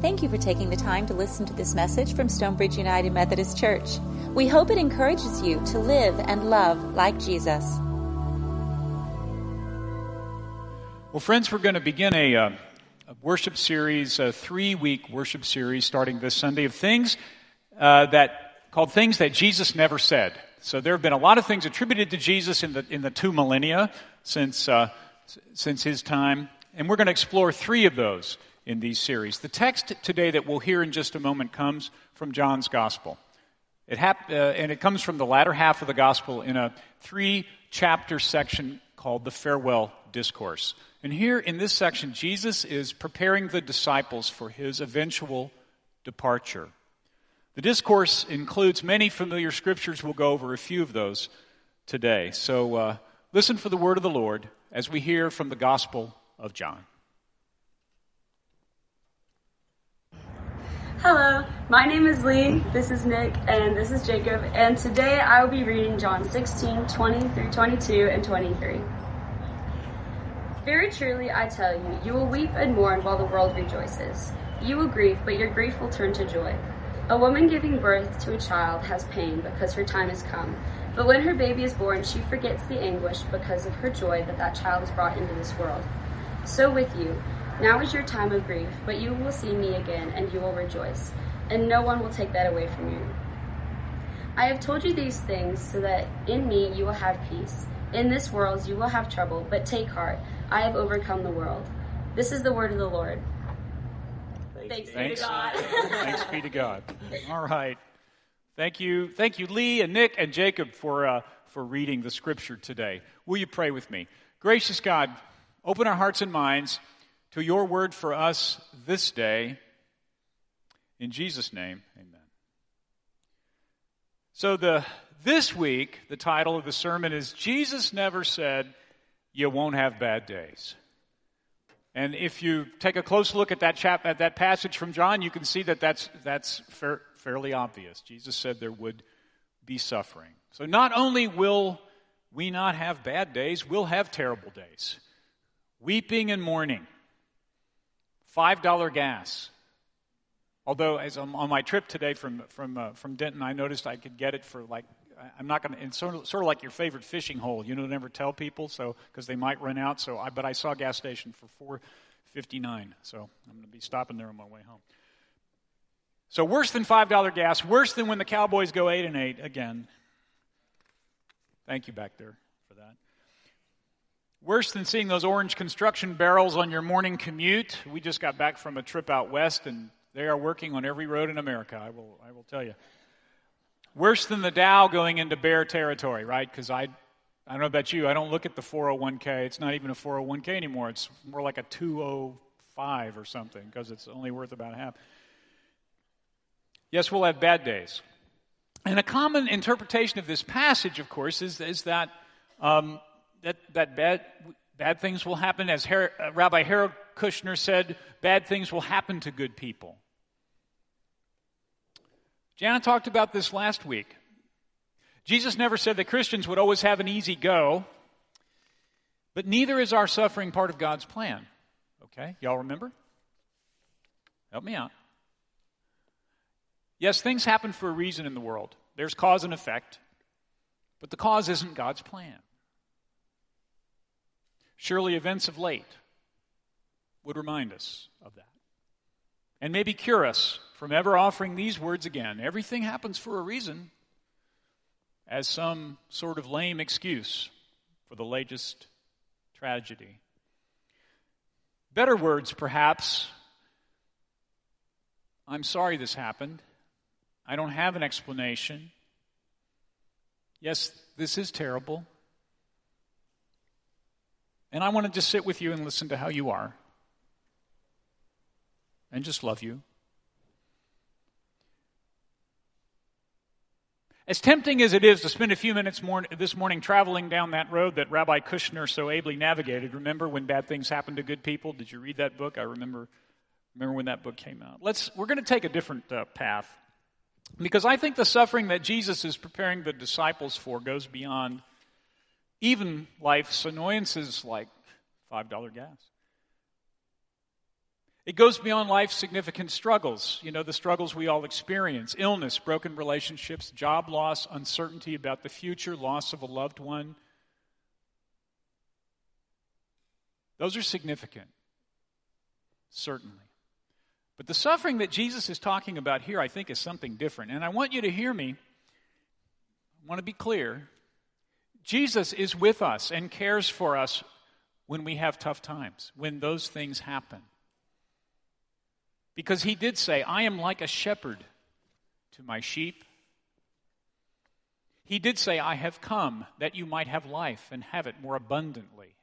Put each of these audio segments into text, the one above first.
Thank you for taking the time to listen to this message from Stonebridge United Methodist Church. We hope it encourages you to live and love like Jesus. Well, friends, we're going to begin a, uh, a worship series, a three week worship series starting this Sunday of things uh, that called Things That Jesus Never Said. So there have been a lot of things attributed to Jesus in the, in the two millennia since, uh, since his time, and we're going to explore three of those in these series. The text today that we'll hear in just a moment comes from John's Gospel. It hap- uh, and it comes from the latter half of the Gospel in a three chapter section called the Farewell Discourse. And here in this section, Jesus is preparing the disciples for his eventual departure. The discourse includes many familiar scriptures. We'll go over a few of those today. So uh, listen for the word of the Lord as we hear from the Gospel of John. Hello, my name is Lee, this is Nick, and this is Jacob, and today I will be reading John 16, 20 through 22 and 23. Very truly I tell you, you will weep and mourn while the world rejoices. You will grieve, but your grief will turn to joy. A woman giving birth to a child has pain because her time has come, but when her baby is born, she forgets the anguish because of her joy that that child is brought into this world. So with you, now is your time of grief, but you will see me again, and you will rejoice, and no one will take that away from you. I have told you these things so that in me you will have peace. In this world you will have trouble, but take heart, I have overcome the world. This is the word of the Lord. Thanks, Thanks. be to God. Thanks be to God. All right. Thank you. Thank you, Lee and Nick and Jacob, for, uh, for reading the scripture today. Will you pray with me? Gracious God, open our hearts and minds to your word for us this day. In Jesus' name, amen. So the this week, the title of the sermon is Jesus Never Said You Won't Have Bad Days. And if you take a close look at that chap at that passage from John, you can see that that's that's fair, fairly obvious. Jesus said there would be suffering. So not only will we not have bad days, we'll have terrible days. Weeping and mourning. $5 gas. Although, as I'm on my trip today from, from, uh, from Denton, I noticed I could get it for like, I'm not going to, it's sort of, sort of like your favorite fishing hole. You know, never tell people, so, because they might run out. So I, but I saw a gas station for 459 So I'm going to be stopping there on my way home. So worse than $5 gas, worse than when the Cowboys go 8 and 8 again. Thank you back there for that. Worse than seeing those orange construction barrels on your morning commute. We just got back from a trip out west, and they are working on every road in America, I will, I will tell you. Worse than the Dow going into bear territory, right? Because I, I don't know about you, I don't look at the 401k. It's not even a 401k anymore. It's more like a 205 or something because it's only worth about half. Yes, we'll have bad days. And a common interpretation of this passage, of course, is, is that um, that, that bad, bad things will happen. As Her- uh, Rabbi Harold Kushner said, bad things will happen to good people. Jana talked about this last week. Jesus never said that Christians would always have an easy go, but neither is our suffering part of God's plan. Okay? Y'all remember? Help me out. Yes, things happen for a reason in the world. There's cause and effect, but the cause isn't God's plan. Surely events of late would remind us of that. And maybe cure us from ever offering these words again. Everything happens for a reason, as some sort of lame excuse for the latest tragedy. Better words, perhaps. I'm sorry this happened. I don't have an explanation. Yes, this is terrible. And I want to just sit with you and listen to how you are and just love you. As tempting as it is to spend a few minutes more, this morning traveling down that road that Rabbi Kushner so ably navigated, remember when bad things happen to good people? Did you read that book? I remember, remember when that book came out. Let's, we're going to take a different uh, path because I think the suffering that Jesus is preparing the disciples for goes beyond even life's annoyances like $5 gas. It goes beyond life's significant struggles, you know, the struggles we all experience illness, broken relationships, job loss, uncertainty about the future, loss of a loved one. Those are significant, certainly. But the suffering that Jesus is talking about here, I think, is something different. And I want you to hear me. I want to be clear. Jesus is with us and cares for us when we have tough times, when those things happen. Because he did say, I am like a shepherd to my sheep. He did say, I have come that you might have life and have it more abundantly.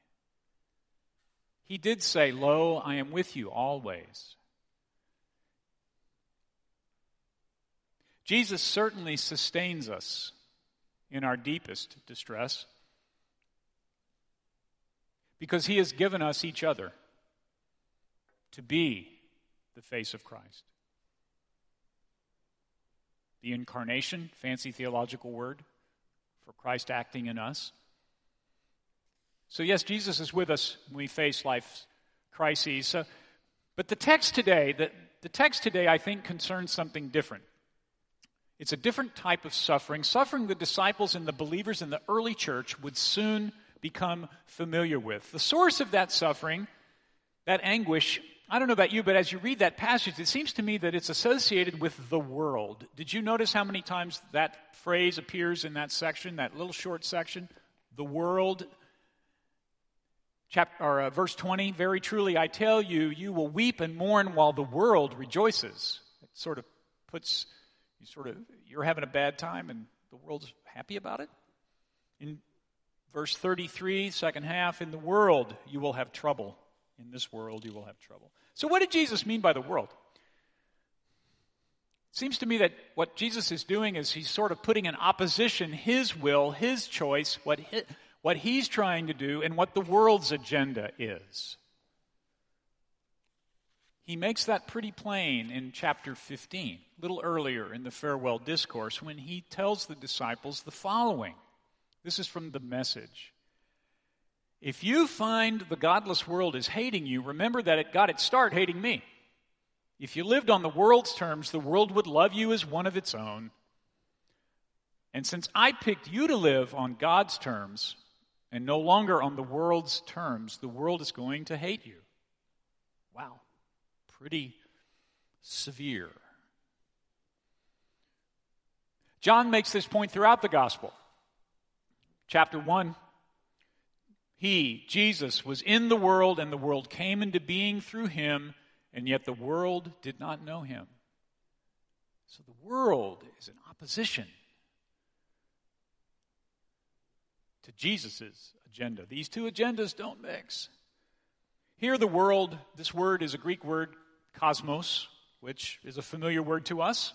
He did say, Lo, I am with you always. Jesus certainly sustains us in our deepest distress because he has given us each other to be the face of Christ. The incarnation, fancy theological word for Christ acting in us. So, yes, Jesus is with us when we face life's crises. But the text today, the, the text today, I think, concerns something different. It's a different type of suffering, suffering the disciples and the believers in the early church would soon become familiar with. The source of that suffering, that anguish, I don't know about you, but as you read that passage, it seems to me that it's associated with the world. Did you notice how many times that phrase appears in that section, that little short section? The world. Chapter, or, uh, verse 20, very truly I tell you, you will weep and mourn while the world rejoices. It sort of puts, you sort of, you're having a bad time and the world's happy about it. In verse 33, second half, in the world you will have trouble in this world you will have trouble. So, what did Jesus mean by the world? It seems to me that what Jesus is doing is he's sort of putting in opposition his will, his choice, what, what he's trying to do, and what the world's agenda is. He makes that pretty plain in chapter 15, a little earlier in the farewell discourse, when he tells the disciples the following. This is from the message. If you find the godless world is hating you, remember that it got its start hating me. If you lived on the world's terms, the world would love you as one of its own. And since I picked you to live on God's terms and no longer on the world's terms, the world is going to hate you. Wow, pretty severe. John makes this point throughout the gospel. Chapter 1, he, Jesus, was in the world, and the world came into being through him, and yet the world did not know him. So the world is in opposition to Jesus' agenda. These two agendas don't mix. Here, the world, this word is a Greek word, cosmos, which is a familiar word to us.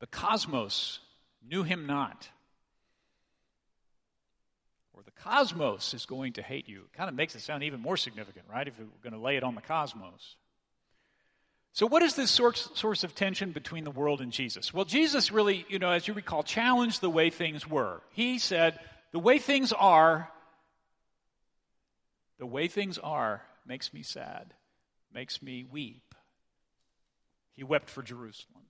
The cosmos knew him not or the cosmos is going to hate you. It kind of makes it sound even more significant, right? If we're going to lay it on the cosmos. So, what is this source, source of tension between the world and Jesus? Well, Jesus really, you know, as you recall, challenged the way things were. He said, The way things are, the way things are makes me sad, makes me weep. He wept for Jerusalem.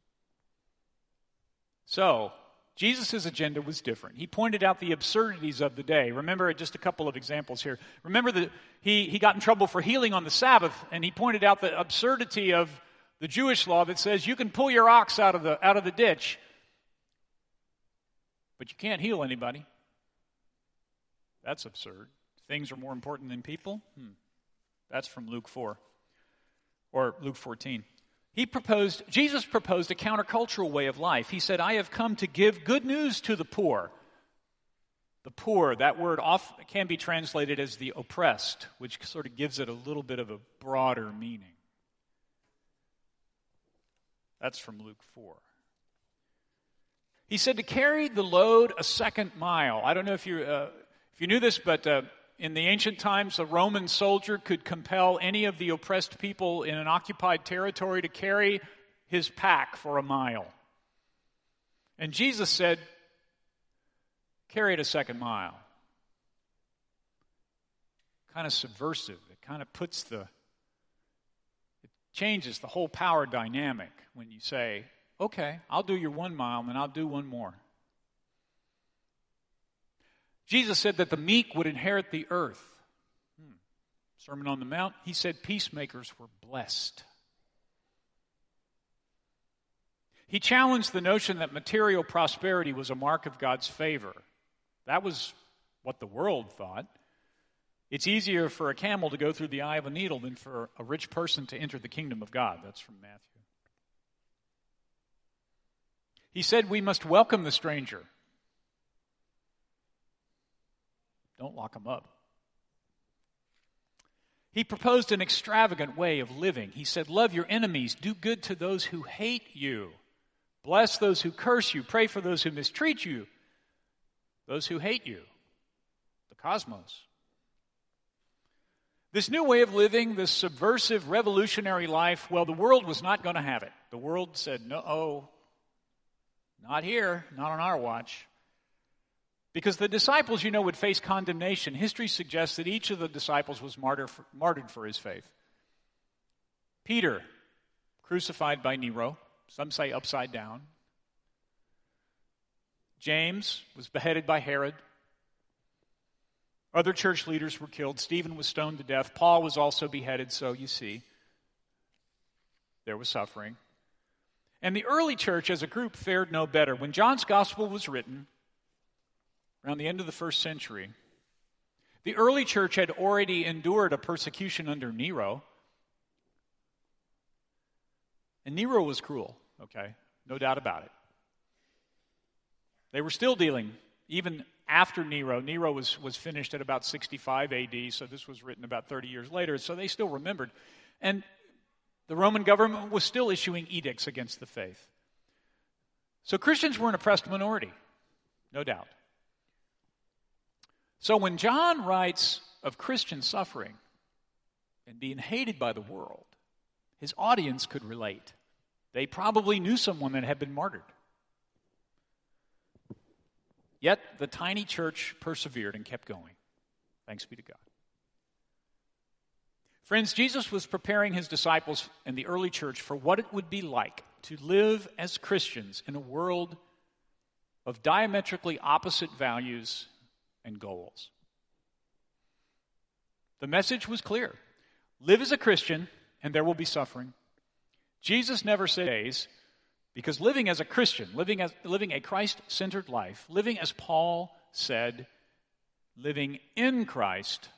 So, Jesus' agenda was different. He pointed out the absurdities of the day. Remember just a couple of examples here. Remember that he, he got in trouble for healing on the Sabbath, and he pointed out the absurdity of the Jewish law that says you can pull your ox out of the, out of the ditch, but you can't heal anybody. That's absurd. Things are more important than people? Hmm. That's from Luke 4 or Luke 14. He proposed, Jesus proposed a countercultural way of life. He said, I have come to give good news to the poor. The poor, that word off, can be translated as the oppressed, which sort of gives it a little bit of a broader meaning. That's from Luke 4. He said to carry the load a second mile. I don't know if you, uh, if you knew this, but uh, in the ancient times, a Roman soldier could compel any of the oppressed people in an occupied territory to carry his pack for a mile. And Jesus said, Carry it a second mile. kind of subversive. It kind of puts the, it changes the whole power dynamic when you say, okay, I'll do your one mile and I'll do one more. Jesus said that the meek would inherit the earth. Hmm. Sermon on the Mount, he said peacemakers were blessed. He challenged the notion that material prosperity was a mark of God's favor. That was what the world thought. It's easier for a camel to go through the eye of a needle than for a rich person to enter the kingdom of God. That's from Matthew. He said we must welcome the stranger. Don't lock him up. He proposed an extravagant way of living. He said, Love your enemies, do good to those who hate you, bless those who curse you, pray for those who mistreat you, those who hate you. The cosmos. This new way of living, this subversive, revolutionary life, well, the world was not going to have it. The world said, no, oh, not here, not on our watch. Because the disciples, you know, would face condemnation. History suggests that each of the disciples was martyr for, martyred for his faith. Peter, crucified by Nero, some say upside down. James was beheaded by Herod. Other church leaders were killed. Stephen was stoned to death. Paul was also beheaded, so you see, there was suffering. And the early church as a group fared no better. When John's gospel was written, around the end of the first century, the early church had already endured a persecution under Nero. And Nero was cruel, okay? No doubt about it. They were still dealing, even after Nero. Nero was, was finished at about 65 AD, so this was written about 30 years later, so they still remembered. And the Roman government was still issuing edicts against the faith. So Christians were an oppressed minority, no doubt. So when John writes of Christian suffering and being hated by the world, his audience could relate. They probably knew someone that had been martyred. Yet the tiny church persevered and kept going. Thanks be to God. Friends, Jesus was preparing his disciples and the early church for what it would be like to live as Christians in a world of diametrically opposite values and goals. The message was clear live as a Christian, and there will be suffering. Jesus never said because living as a Christian, living, as, living a Christ centered life, living as Paul said, living in Christ,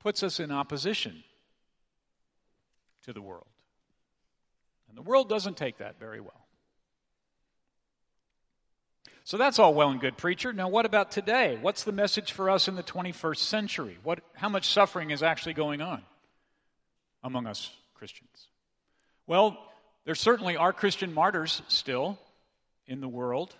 puts us in opposition to the world. And the world doesn't take that very well. So that's all well and good, preacher. Now, what about today? What's the message for us in the 21st century? What, how much suffering is actually going on among us Christians? Well, there certainly are Christian martyrs still in the world.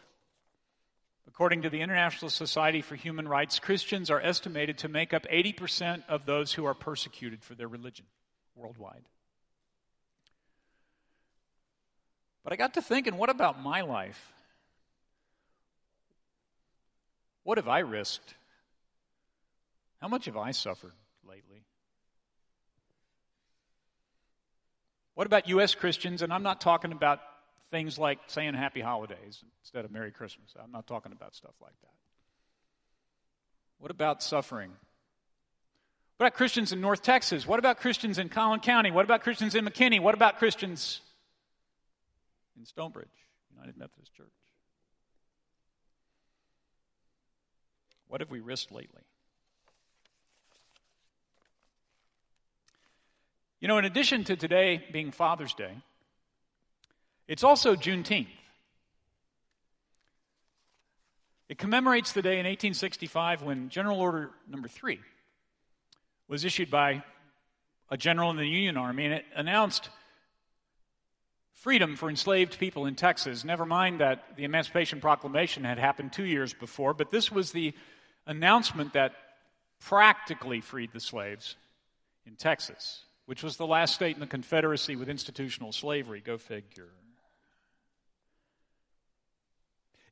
According to the International Society for Human Rights, Christians are estimated to make up 80% of those who are persecuted for their religion worldwide. But I got to thinking, what about my life? What have I risked? How much have I suffered lately? What about U.S. Christians? And I'm not talking about things like saying happy holidays instead of Merry Christmas. I'm not talking about stuff like that. What about suffering? What about Christians in North Texas? What about Christians in Collin County? What about Christians in McKinney? What about Christians in Stonebridge, United Methodist Church? What have we risked lately? You know, in addition to today being Father's Day, it's also Juneteenth. It commemorates the day in 1865 when General Order Number 3 was issued by a general in the Union Army, and it announced freedom for enslaved people in Texas. Never mind that the Emancipation Proclamation had happened two years before, but this was the announcement that practically freed the slaves in Texas which was the last state in the Confederacy with institutional slavery. Go figure.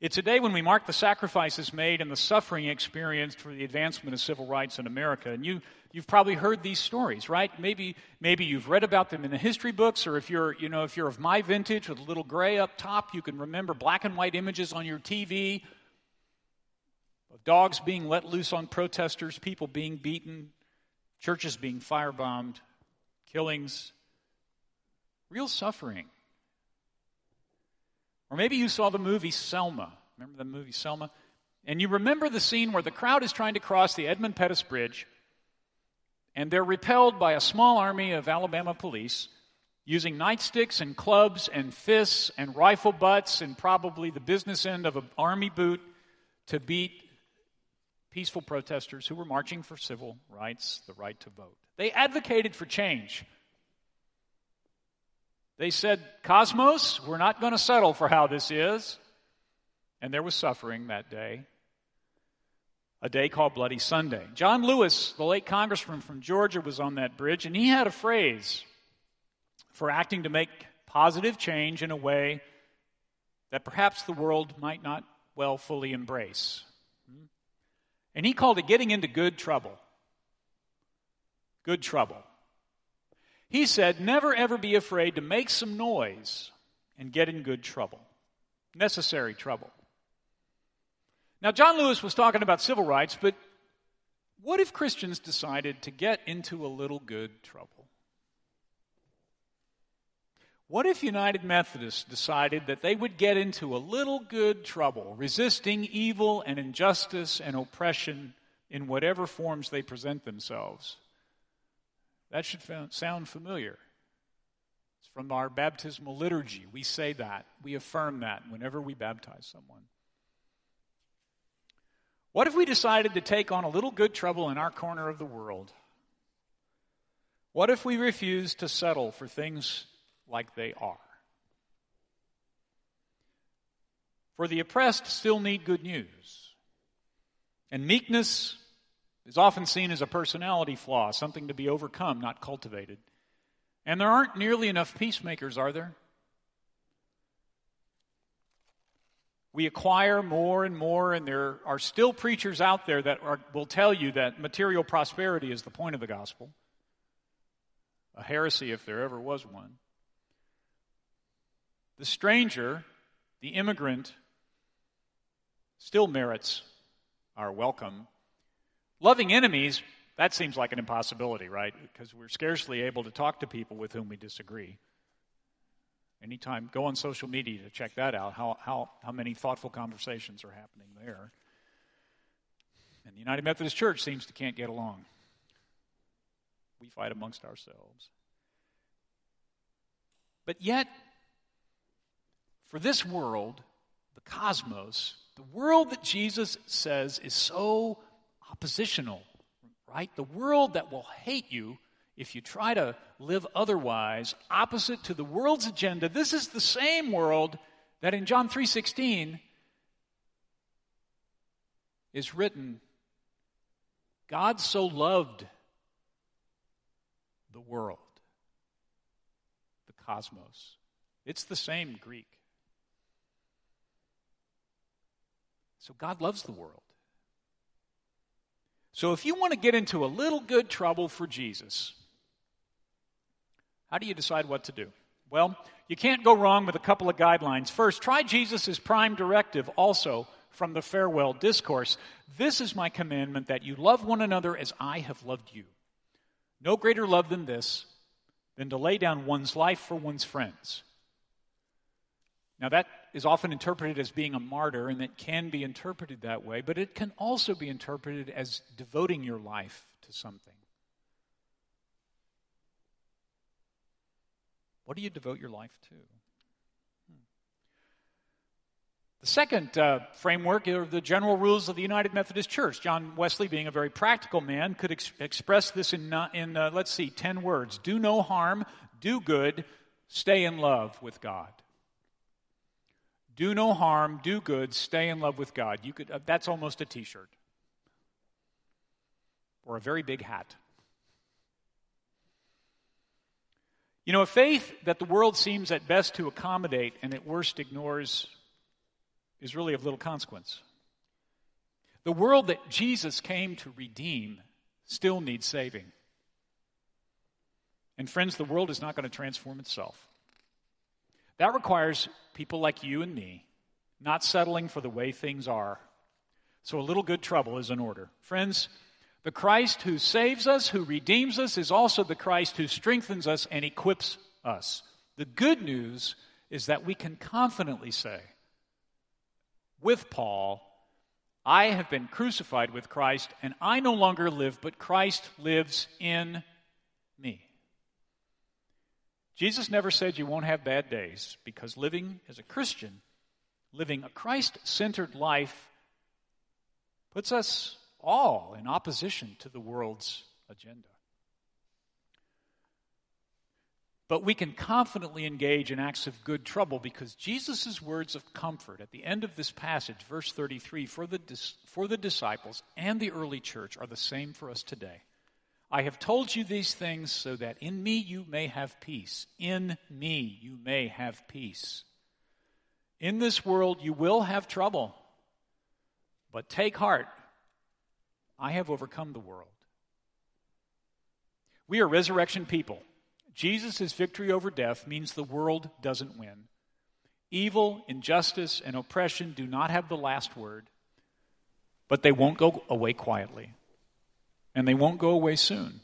It's a day when we mark the sacrifices made and the suffering experienced for the advancement of civil rights in America. And you, you've probably heard these stories, right? Maybe, maybe you've read about them in the history books, or if you're, you know, if you're of my vintage with a little gray up top, you can remember black and white images on your TV of dogs being let loose on protesters, people being beaten, churches being firebombed, killings, real suffering. Or maybe you saw the movie Selma. Remember the movie Selma? And you remember the scene where the crowd is trying to cross the Edmund Pettus Bridge, and they're repelled by a small army of Alabama police using nightsticks and clubs and fists and rifle butts and probably the business end of an army boot to beat peaceful protesters who were marching for civil rights, the right to vote. They advocated for change. They said, Cosmos, we're not going to settle for how this is. And there was suffering that day, a day called Bloody Sunday. John Lewis, the late congressman from Georgia, was on that bridge, and he had a phrase for acting to make positive change in a way that perhaps the world might not well fully embrace. And he called it getting into good trouble. Good trouble. He said, Never ever be afraid to make some noise and get in good trouble, necessary trouble. Now, John Lewis was talking about civil rights, but what if Christians decided to get into a little good trouble? What if United Methodists decided that they would get into a little good trouble, resisting evil and injustice and oppression in whatever forms they present themselves? That should sound familiar. It's from our baptismal liturgy. We say that, we affirm that whenever we baptize someone. What if we decided to take on a little good trouble in our corner of the world? What if we refused to settle for things like they are? For the oppressed still need good news. And meekness is often seen as a personality flaw, something to be overcome, not cultivated. And there aren't nearly enough peacemakers, are there? We acquire more and more, and there are still preachers out there that are, will tell you that material prosperity is the point of the gospel. A heresy, if there ever was one. The stranger, the immigrant, still merits our welcome Loving enemies, that seems like an impossibility, right? Because we're scarcely able to talk to people with whom we disagree. Anytime, go on social media to check that out, how, how, how many thoughtful conversations are happening there. And the United Methodist Church seems to can't get along. We fight amongst ourselves. But yet, for this world, the cosmos, the world that Jesus says is so oppositional, right? The world that will hate you if you try to live otherwise, opposite to the world's agenda. This is the same world that in John 3:16 is written God so loved the world, the cosmos. It's the same Greek. So God loves the world. So if you want to get into a little good trouble for Jesus, how do you decide what to do? Well, you can't go wrong with a couple of guidelines. First, try Jesus' prime directive also from the farewell discourse. This is my commandment that you love one another as I have loved you. No greater love than this, than to lay down one's life for one's friends. Now, that is often interpreted as being a martyr, and it can be interpreted that way, but it can also be interpreted as devoting your life to something. What do you devote your life to? Hmm. The second uh, framework are the general rules of the United Methodist Church. John Wesley, being a very practical man, could ex- express this in, uh, in uh, let's see, 10 words do no harm, do good, stay in love with God. Do no harm, do good, stay in love with God. You could, uh, that's almost a t shirt or a very big hat. You know, a faith that the world seems at best to accommodate and at worst ignores is really of little consequence. The world that Jesus came to redeem still needs saving. And friends, the world is not going to transform itself. That requires people like you and me not settling for the way things are. So a little good trouble is in order. Friends, the Christ who saves us, who redeems us, is also the Christ who strengthens us and equips us. The good news is that we can confidently say, with Paul, I have been crucified with Christ, and I no longer live, but Christ lives in me. Jesus never said you won't have bad days because living as a Christian, living a Christ centered life, puts us all in opposition to the world's agenda. But we can confidently engage in acts of good trouble because Jesus' words of comfort at the end of this passage, verse 33, for the, for the disciples and the early church are the same for us today. I have told you these things so that in me you may have peace. In me you may have peace. In this world you will have trouble, but take heart. I have overcome the world. We are resurrection people. Jesus' victory over death means the world doesn't win. Evil, injustice, and oppression do not have the last word, but they won't go away quietly. And they won't go away soon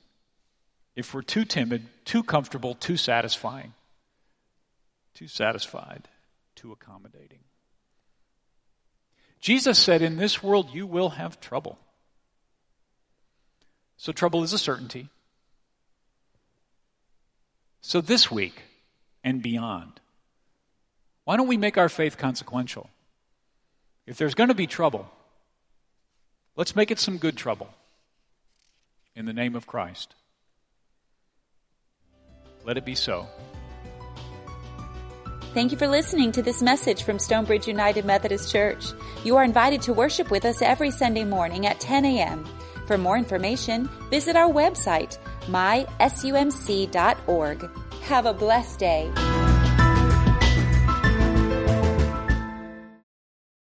if we're too timid, too comfortable, too satisfying, too satisfied, too accommodating. Jesus said, In this world you will have trouble. So trouble is a certainty. So this week and beyond, why don't we make our faith consequential? If there's going to be trouble, let's make it some good trouble in the name of Christ. Let it be so. Thank you for listening to this message from Stonebridge United Methodist Church. You are invited to worship with us every Sunday morning at 10 a.m. For more information, visit our website, mysumc.org. Have a blessed day.